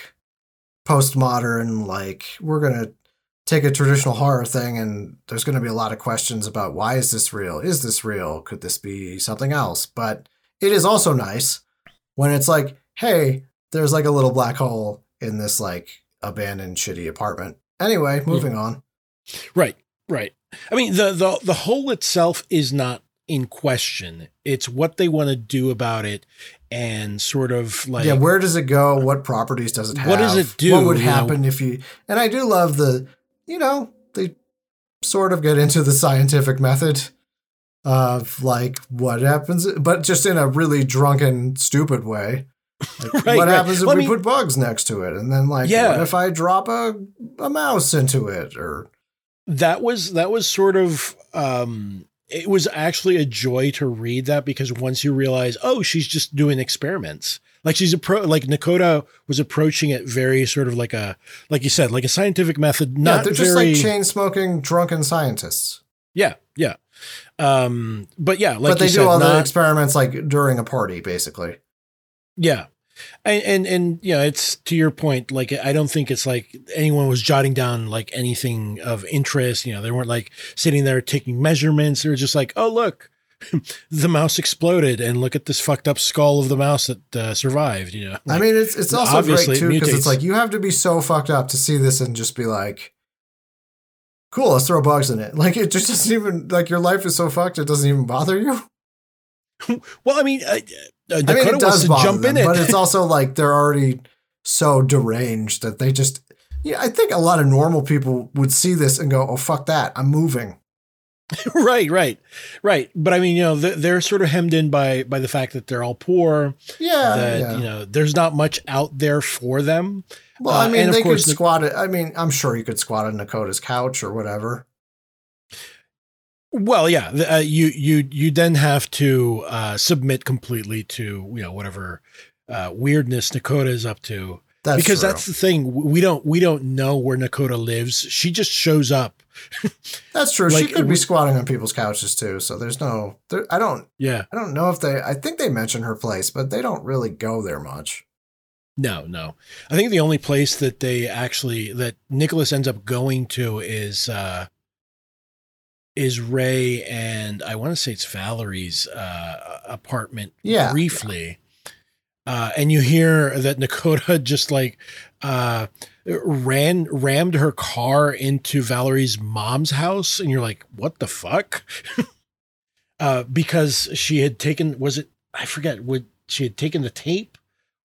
postmodern, like we're gonna take a traditional horror thing, and there's gonna be a lot of questions about why is this real? Is this real? Could this be something else? But it is also nice when it's like, hey, there's like a little black hole in this like abandoned shitty apartment. Anyway, moving on. Right, right. I mean, the the the hole itself is not in question. It's what they want to do about it, and sort of like yeah, where does it go? What properties does it have? What does it do, What would you know? happen if you? And I do love the, you know, they sort of get into the scientific method of like what happens, but just in a really drunken, stupid way. Like, Right, what right. happens if Well, I we mean- put bugs next to it, and then like, Yeah. what if I drop a a mouse into it, or that was that was sort of um it was actually a joy to read that because once you realize oh she's just doing experiments like she's a pro like Nakota was approaching it very sort of like a like you said like a scientific method yeah, not they're just very like chain smoking drunken scientists. yeah yeah um but yeah like but they do said, all the experiments like during a party, basically. Yeah. And, and and you know it's to your point like i don't think it's like anyone was jotting down like anything of interest you know they weren't like sitting there taking measurements they were just like oh look the mouse exploded, and look at this fucked up skull of the mouse that uh, survived. You know, I mean, it's it's also great it too because mutates. it's like you have to be so fucked up to see this and just be like, "Cool, let's throw bugs in it." Like it just doesn't even like your life is so fucked it doesn't even bother you. well, I mean, uh, uh, I mean, it wants does to jump them, in it, but it's also like they're already so deranged that they just. Yeah, I think a lot of normal people would see this and go, "Oh fuck that, I'm moving." right, right, right. But I mean, you know, they're, sort of hemmed in by by the fact that they're all poor. Yeah, that yeah. you know, there's not much out there for them. well, uh, I mean, and of they could course squat it. I mean, I'm sure you could squat on Nakota's couch or whatever. Well, yeah, the, uh, you you you then have to uh, submit completely to you know whatever uh, weirdness Nakota is up to. That's because true. that's the thing we don't we don't know where Nakota lives. She just shows up. That's true. Like, she could be squatting on people's couches too. So there's no. There, I don't. Yeah. I don't know if they. I think they mention her place, but they don't really go there much. No, no. I think the only place that they actually that Nicholas ends up going to is uh is Ray and I want to say it's Valerie's uh apartment Yeah. briefly. Uh and you hear that Nakota just like uh ran rammed her car into Valerie's mom's house and you're like what the fuck? uh because she had taken was it I forget would she had taken the tape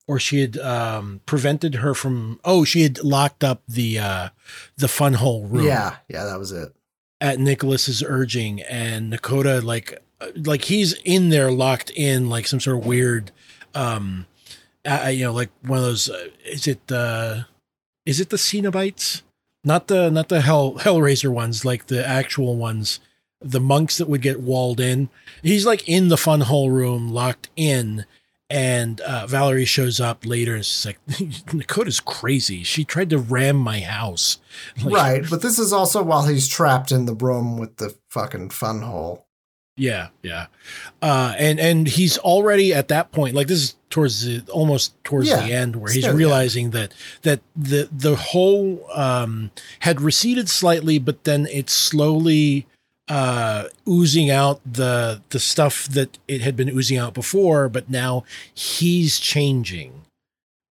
or she had um, prevented her from. Oh, she had locked up the uh, the fun hole room. Yeah, yeah, that was it. At Nicholas's urging, and Nakota like like he's in there locked in like some sort of weird, um, uh, you know, like one of those. Uh, is it uh, is it the Cenobites? Not the not the Hell Hellraiser ones, like the actual ones. The monks that would get walled in. He's like in the fun hole room, locked in, and uh, Valerie shows up later and she's like, Nakota's crazy. She tried to ram my house. Like, right, but this is also while he's trapped in the room with the fucking fun hole. Yeah, yeah. Uh, and and he's already at that point, like this is towards the almost towards Yeah, the end where he's near the end. realizing that that the the hole um had receded slightly, but then it's slowly uh oozing out the the stuff that it had been oozing out before, but now he's changing.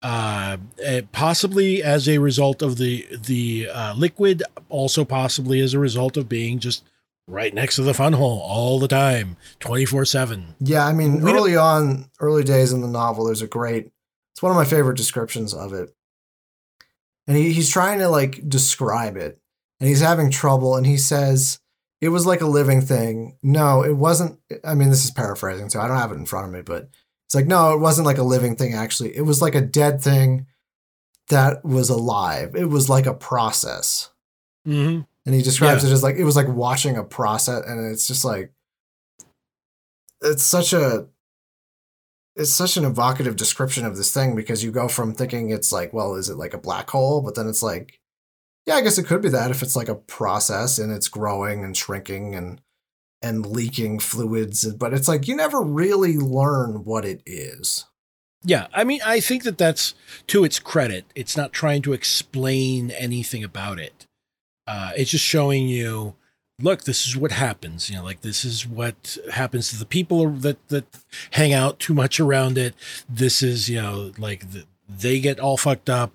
Uh, eh, possibly as a result of the the uh, liquid, also possibly as a result of being just right next to the fun hole all the time, twenty four seven. Yeah, I mean, We early on, early days in the novel, there's a great. It's one of my favorite descriptions of it, and he, he's trying to like describe it, and he's having trouble, and he says it was like a living thing. No, it wasn't. I mean, this is paraphrasing, so I don't have it in front of me, but it's like no, it wasn't like a living thing. Actually, it was like a dead thing that was alive. It was like a process. Mm-hmm. and he describes it as like it was like watching a process and it's just like it's such a it's such an evocative description of this thing because you go from thinking it's like well is it like a black hole but then it's like yeah i guess it could be that if it's like a process and it's growing and shrinking and and leaking fluids but it's like you never really learn what it is Yeah, I mean, I think that that's to its credit. It's not trying to explain anything about it. Uh, it's just showing you, look, this is what happens. You know, like this is what happens to the people that that hang out too much around it. This is, you know, like the, they get all fucked up.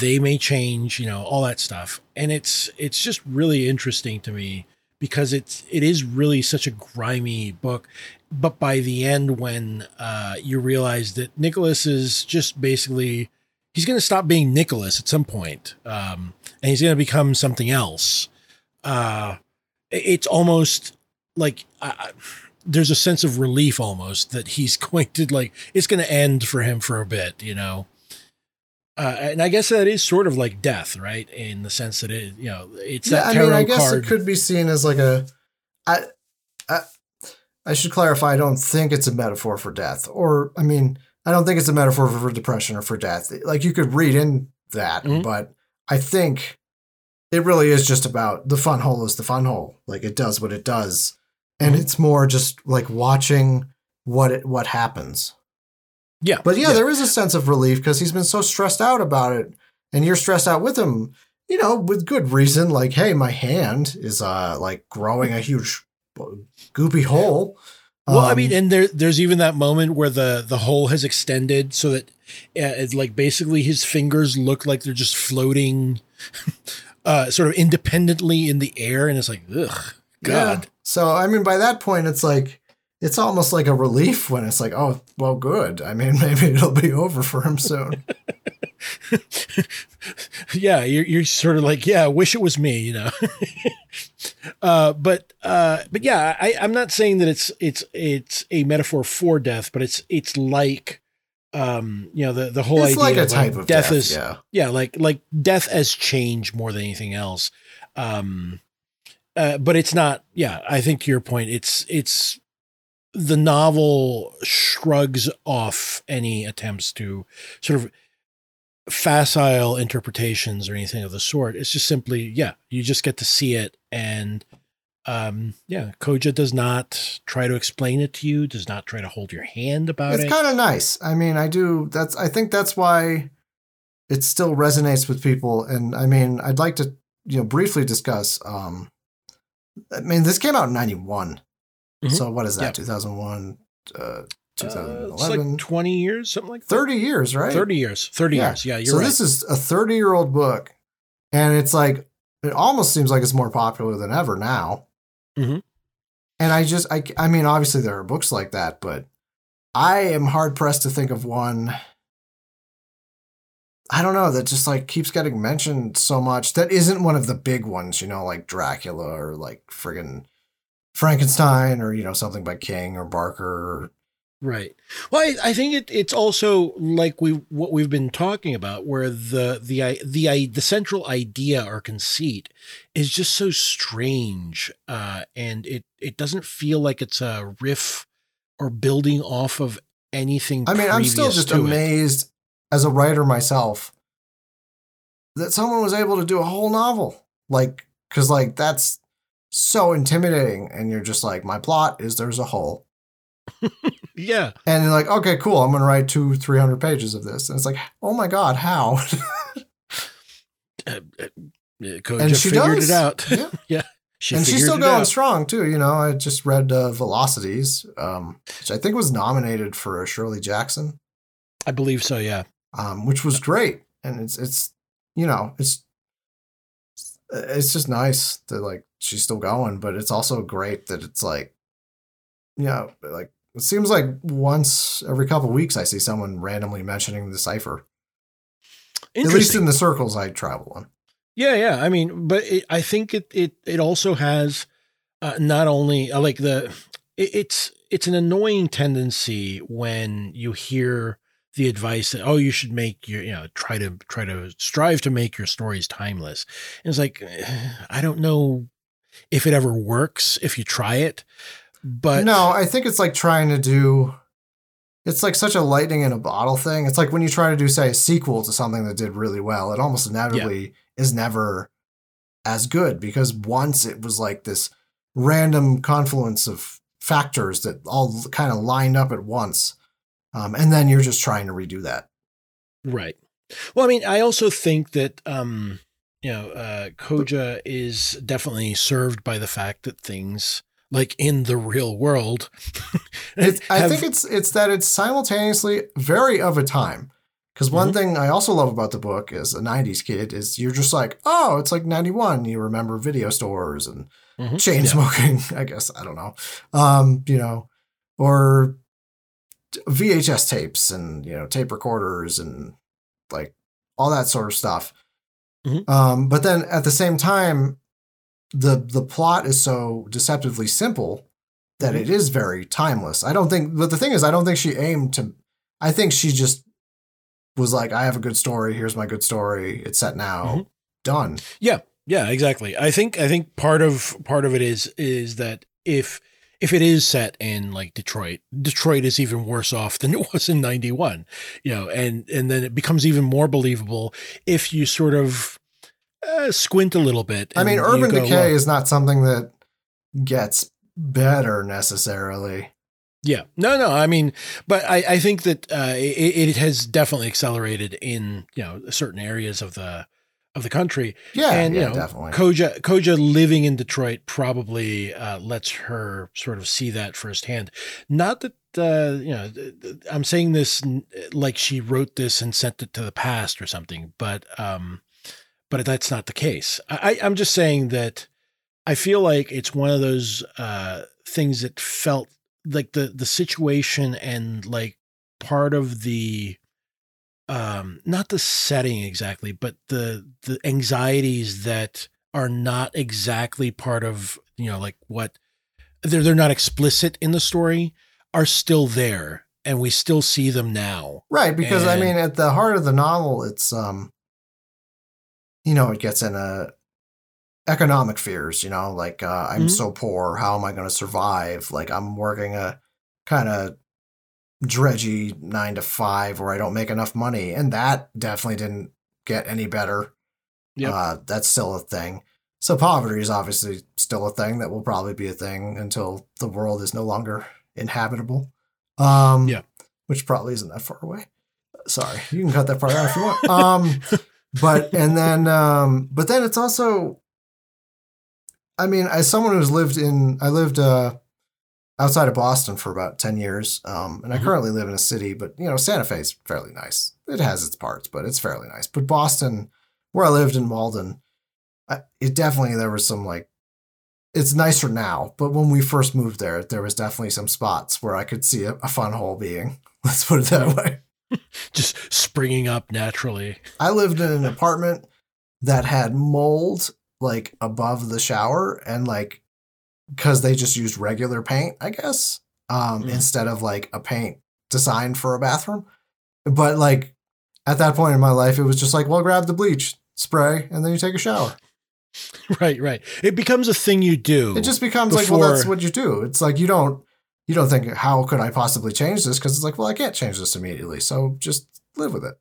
They may change. You know, all that stuff, and it's it's just really interesting to me because it's it is really such a grimy book but by the end when uh, you realize that Nicholas is just basically he's going to stop being Nicholas at some point, um, and he's going to become something else. Uh, it's almost like uh, there's a sense of relief almost that he's going to like it's going to end for him for a bit, you know. Uh, and I guess that is sort of like death, right? In the sense that it, you know, it's that tarot I mean, I guess card. it could be seen as like a. I, I, I should clarify. I don't think it's a metaphor for death, or I mean, I don't think it's a metaphor for, for depression or for death. Like you could read in that, Mhm. but I think it really is just about the fun hole is the fun hole. Like it does what it does, and Mhm. it's more just like watching what it what happens. Yeah, But yeah, there is a sense of relief because he's been so stressed out about it, and you're stressed out with him. You know, with good reason. Like, hey, my hand is uh like growing a huge goopy hole. Well, I Um, mean, and there there's even that moment where the the hole has extended so that uh, it's like basically his fingers look like they're just floating, uh, sort of independently in the air, and it's like, ugh, God. Yeah. So I mean, by that point, it's like it's almost like a relief when it's like, oh, well, good. I mean, maybe it'll be over for him soon. yeah, you're you're sort of like, yeah, I wish it was me, you know. uh, but uh, but yeah, I, I'm not saying that it's it's it's a metaphor for death, but it's it's like um you know the the whole it's idea like a of, type of death. is yeah. yeah like like death as change more than anything else um uh, but it's not yeah i think to your point it's it's the novel shrugs off any attempts to sort of facile interpretations or anything of the sort it's just simply yeah you just get to see it and um yeah koja does not try to explain it to you does not try to hold your hand about It's it It's kind of nice. I mean, I do. That's. I think that's why it still resonates with people. And I mean, I'd like to, you know, briefly discuss. Um, I mean, this came out in '91. Mhm. So what is that? Yep. 2001, uh, Uh, 2011, it's like 20 years something like that 30 years, right? 30 years 30 Yeah. years yeah you're so right this is a 30 year old book, and it's like it almost seems like it's more popular than ever now. Mhm. And I just, I, I mean, obviously there are books like that, but I am hard pressed to think of one. I don't know that just like keeps getting mentioned so much that isn't one of the big ones, you know, like Dracula or like friggin' Frankenstein or you know something by King or Barker. Right. Well, I, I think it, it's also like we what we've been talking about, where the the the the central idea or conceit is just so strange, uh, and it it doesn't feel like it's a riff or building off of anything. I mean, I'm still just to it. amazed as a writer myself that someone was able to do a whole novel. Like, because, like, that's so intimidating. And you're just like, my plot is there's a hole. Yeah, And you're like, okay, cool. I'm going to write two, 300 pages of this. And it's like, oh my God, how? uh, uh, And she figured does. it out. Yeah. yeah, she and she's still going out. strong, too. You know, I just read uh, Velocities, um, which I think was nominated for a Shirley Jackson. I believe so. Yeah. um, which was great. And it's it's you know it's it's just nice that like she's still going, but it's also great that it's like you know like it seems like once every couple weeks I see someone randomly mentioning the cipher. At least in the circles I travel in. Yeah, yeah. I mean, but it, I think it it it also has uh, not only uh, like the it, it's it's an annoying tendency when you hear the advice that oh you should make your you know try to try to strive to make your stories timeless. And it's like I don't know if it ever works if you try it, but no, I think it's like trying to do. It's like such a lightning in a bottle thing. It's like when you try to do, say, a sequel to something that did really well, it almost inevitably is never as good because once it was like this random confluence of factors that all kind of lined up at once. Um, and then you're just trying to redo that. Right. Well, I mean, I also think that um, you know, uh, Koja is definitely served by the fact that things like in the real world. It's, I think it's it's that it's simultaneously very of a time. Because one Mhm. thing I also love about the book as a '90s kid is you're just like, oh, it's like '91. You remember video stores and Mhm. chain Yeah. smoking. I guess I don't know, um, you know, or VHS tapes and you know tape recorders and like all that sort of stuff. Mhm. Um, but then at the same time, the the plot is so deceptively simple that Mhm. it is very timeless. I don't think, but the thing is, I don't think she aimed to. I think she just was like, I have a good story. Here's my good story. It's set now. Mhm. Done. Yeah, yeah, exactly. I think I think part of part of it is is that if if it is set in like Detroit, Detroit is even worse off than it was in 91, you know, and and then it becomes even more believable if you sort of uh, squint a little bit. I mean, urban go, decay well, is not something that gets better necessarily. Yeah, no, no. I mean, but I, I think that uh, it, it has definitely accelerated in you know certain areas of the of the country. Yeah, and yeah, you know, definitely. Koja Koja living in Detroit probably uh, lets her sort of see that firsthand. Not that uh, you know, I'm saying this like she wrote this and sent it to the past or something, but um, but that's not the case. I- I'm just saying that I feel like it's one of those uh, things that felt like the the situation and like part of the um not the setting exactly but the the anxieties that are not exactly part of you know like what they're they're not explicit in the story are still there and we still see them now Right, because I mean, at the heart of the novel, it's um, you know, it gets in a economic fears. You know, like uh, I'm Mhm. so poor, how am I going to survive? Like I'm working a kind of dredgy nine to five where I don't make enough money, and that definitely didn't get any better. Yep. Uh, that's still a thing. So poverty is obviously still a thing that will probably be a thing until the world is no longer inhabitable. Um, Yeah. which probably isn't that far away. Sorry, you can cut that part out if you want. Um, but and then, um, but then it's also, I mean, as someone who's lived in, I lived uh, outside of Boston for about ten years, um, and I Mhm. currently live in a city. But you know, Santa Fe is fairly nice. It has its parts, but it's fairly nice. But Boston, where I lived in Malden, I, it definitely there was some like it's nicer now, but when we first moved there, there was definitely some spots where I could see a, a fun hole being. Let's put it that way. just springing up naturally I lived in an apartment that had mold like above the shower and like because they just used regular paint, I guess, um, Mm. instead of like a paint designed for a bathroom. But like at that point in my life, it was just like, well, grab the bleach, spray, and then you take a shower. right right it becomes a thing you do It just becomes like, well, that's what you do. It's like you don't you don't think how could I possibly change this because it's like, well, I can't change this immediately, so just live with it.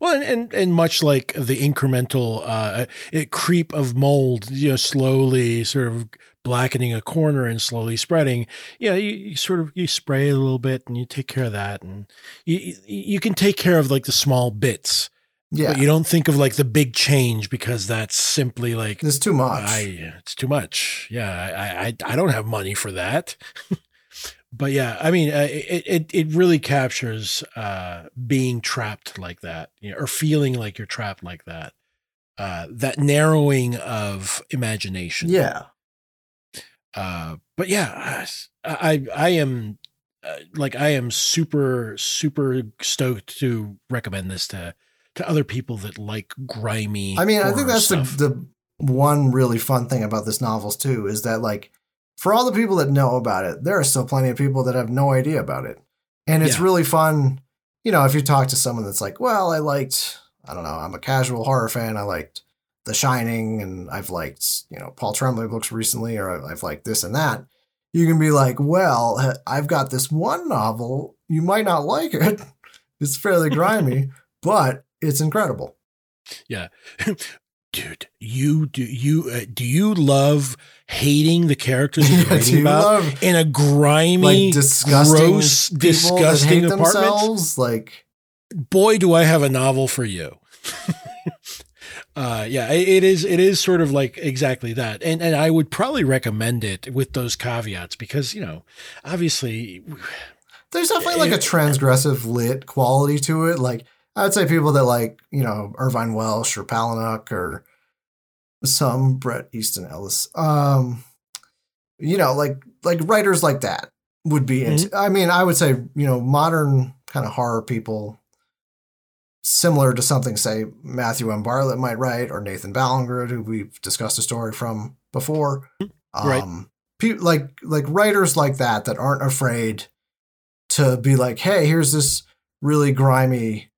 Well, and, and and much like the incremental uh, it creep of mold, you know, slowly sort of blackening a corner and slowly spreading. Know, you, you sort of you spray a little bit and you take care of that, and you you- can take care of like the small bits, Yeah, but you don't think of like the big change because that's simply like there's too much. I it's too much. Yeah, I I I don't have money for that. but yeah, I mean, uh, it it it really captures uh, being trapped like that, you know, or feeling like you're trapped like that. Uh, that narrowing of imagination. yeah, Uh, but yeah, I I am uh, like I am super super stoked to recommend this to to other people that like grimy. I mean, I think that's stuff. the the one really fun thing about this novels too is that like for all the people that know about it, there are still plenty of people that have no idea about it, and it's Yeah. really fun. You know, if you talk to someone that's like, well, I liked, I don't know, I'm a casual horror fan. I liked The Shining, and I've liked, you know, Paul Tremblay books recently, or I've liked this and that. You can be like, well, I've got this one novel. You might not like it. It's fairly grimy, but it's incredible. Yeah. Dude you do you uh, do you love hating the characters you're writing about in a grimy like disgusting gross disgusting apartment? Like, boy do i have a novel for you uh yeah it, it is it is sort of like exactly that and and i would probably recommend it with those caveats because you know obviously there's definitely like a transgressive lit quality to it. Like, I would say people that like, you know, Irvine Welsh or Palahniuk or some Bret Easton Ellis, um, you know, like like writers like that would be into. I mean, I would say, you know, modern kind of horror people, similar to something say Matthew M. Bartlett might write or Nathan Ballingrud, who we've discussed a story from before. Right. Um, pe- like like writers like that that aren't afraid to be like, hey, here's this really grimy,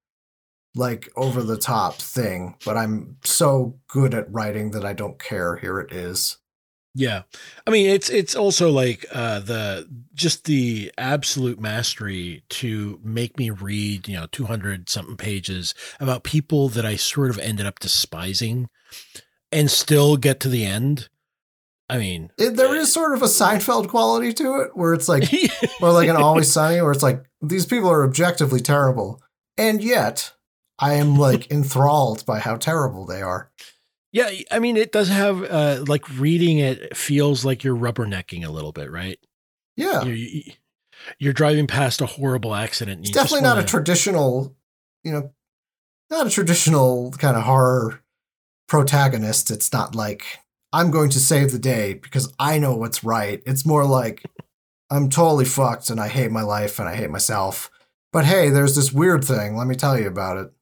like over the top thing, but I'm so good at writing that I don't care. Here it is. Yeah. I mean, it's it's also like uh the just the absolute mastery to make me read, you know, 200 something pages about people that I sort of ended up despising and still get to the end. I mean, It, there is sort of a Seinfeld quality to it, where it's like, or like an Always Sunny, where it's like these people are objectively terrible, and yet I am like enthralled by how terrible they are. Yeah, I mean, it does have uh, like reading it feels like you're rubbernecking a little bit, right? Yeah, You're, you're driving past a horrible accident. it's definitely not a traditional, you know, not a traditional kind of horror protagonist. It's not like I'm going to save the day because I know what's right. It's more like I'm totally fucked and I hate my life and I hate myself. But hey, there's this weird thing. Let me tell you about it.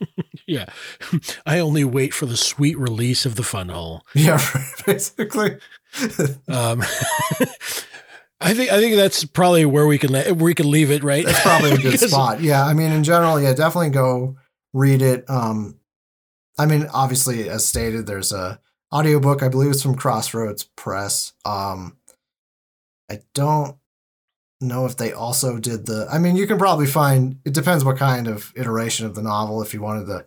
Yeah, I only wait for the sweet release of the fun hole. Yeah, basically. Um, I think I think that's probably where we can where we can leave it, right? That's probably a good spot. Yeah, I mean, in general, yeah, definitely go read it. Um, I mean, obviously, as stated, there's a audiobook. I believe it's from Crossroads Press. Um, I don't know if they also did the. I mean, you can probably find. It depends what kind of iteration of the novel. If you wanted the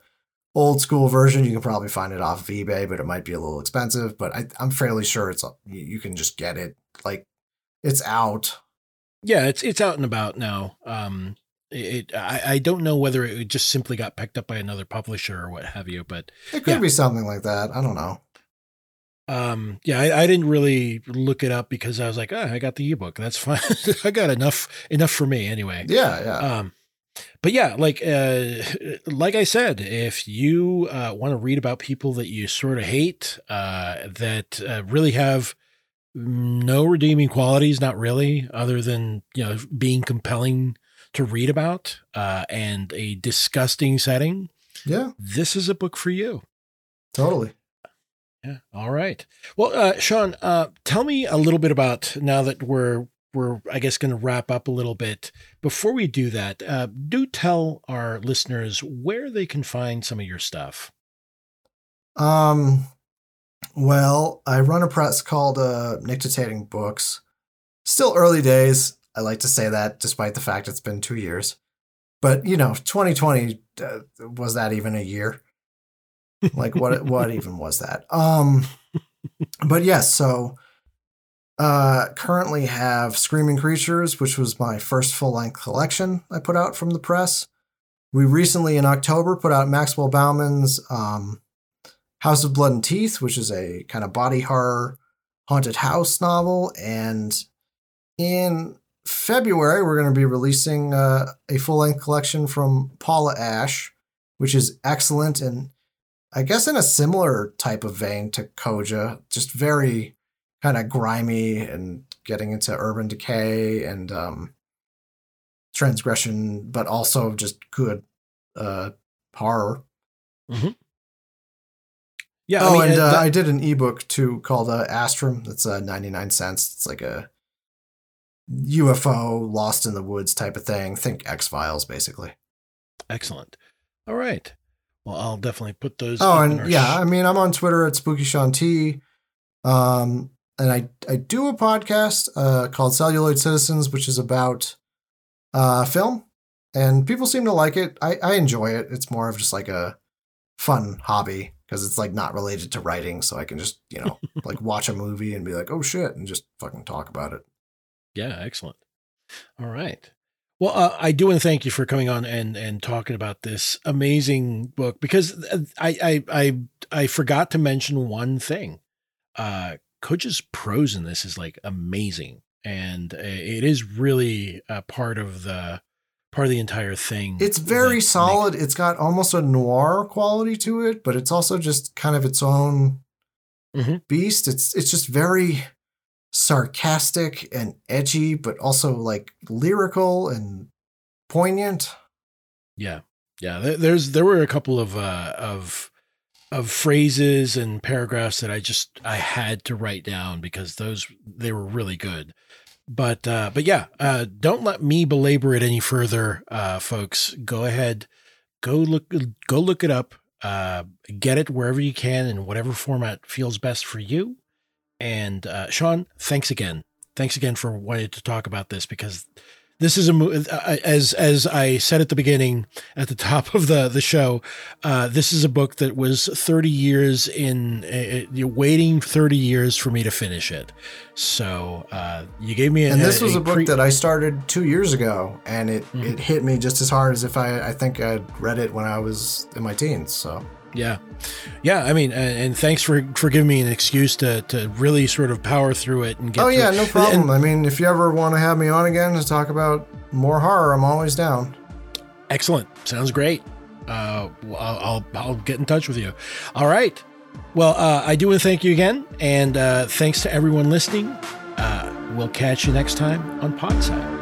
old school version, you can probably find it off of eBay, but it might be a little expensive. But I, I'm fairly sure it's you you can just get it. Like, it's out. Yeah, it's it's out and about now. Um, it I, I don't know whether it just simply got picked up by another publisher or what have you, but It could Yeah. be something like that. I don't know. Um, yeah, I, I didn't really look it up because I was like, oh, I got the ebook. That's fine. I got enough enough for me anyway. Yeah, yeah. Um, but yeah, like uh, like I said, if you uh, want to read about people that you sort of hate, uh, that uh, really have no redeeming qualities, not really, other than you know being compelling to read about, uh, and a disgusting setting, yeah, this is a book for you. totally. Yeah. All right. Well, uh, Sean, uh, tell me a little bit about now that we're we're I guess going to wrap up a little bit. Before we do that, uh, do tell our listeners where they can find some of your stuff. Um, well, I run a press called uh, Nictitating Books. Still early days. I like to say that, despite the fact it's been two years. But you know, 2020 uh, was that even a year? Like what? what even was that? Um, but yes. so, uh, currently have Screaming Creatures, which was my first full length collection I put out from the press. We recently, in October, put out Maxwell Bauman's um, House of Blood and Teeth, which is a kind of body horror haunted house novel. And in February, we're going to be releasing uh, a full length collection from Paula Ashe, which is excellent and I guess in a similar type of vein to Koja, just very kind of grimy and getting into urban decay and um, transgression, but also just good uh, horror. Yeah. oh, and uh, uh, that- I did an ebook too called uh, Astrum. That's uh, 99 cents. It's like a UFO lost in the woods type of thing. Think X Files, basically. excellent. All right. Well, I'll definitely put those. Oh, and yeah, sh- I mean, I'm on Twitter at Spooky Sean T. Um, and I, I do a podcast uh, called Celluloid Citizens, which is about uh, film. And people seem to like it. I, I enjoy it. It's more of just like a fun hobby because it's like not related to writing. So I can just, you know, like watch a movie and be like, oh shit, and just fucking talk about it. Yeah, excellent. All right. Well, uh, I do want to thank you for coming on and and talking about this amazing book because uh, I I I, I forgot to mention one thing. Uh, Koja's prose in this is like amazing, and uh, it is really a part of the part of the entire thing. It's very makes- solid. It's got almost a noir quality to it, but it's also just kind of its own Mhm. beast. It's it's just very sarcastic and edgy, but also like lyrical and poignant. Yeah, yeah. There, there's there were a couple of uh, of of phrases and paragraphs that I just I had to write down because those they were really good. But uh, but yeah, uh, don't let me belabor it any further, uh, folks. Go ahead, go look go look it up. Uh, get it wherever you can in whatever format feels best for you. And uh, Sean, thanks again. Thanks again for wanting to talk about this because this is a uh, as as I said at the beginning, at the top of the the show. Uh, this is a book that was 30 years in, uh, waiting 30 years for me to finish it. So uh, you gave me, a, And this was a, book pre- that I started two years ago, and it, Mhm. it hit me just as hard as if I I think I'd read it when I was in my teens. So Yeah, yeah. I mean, and, and thanks for for giving me an excuse to to really sort of power through it and get. oh through- yeah, no problem. And- I mean, if you ever want to have me on again to talk about more horror, I'm always down. excellent. Sounds great. Uh, I'll, I'll I'll get in touch with you. All right. Well, uh, I do want to thank you again, and uh, thanks to everyone listening. Uh, we'll catch you next time on Podside.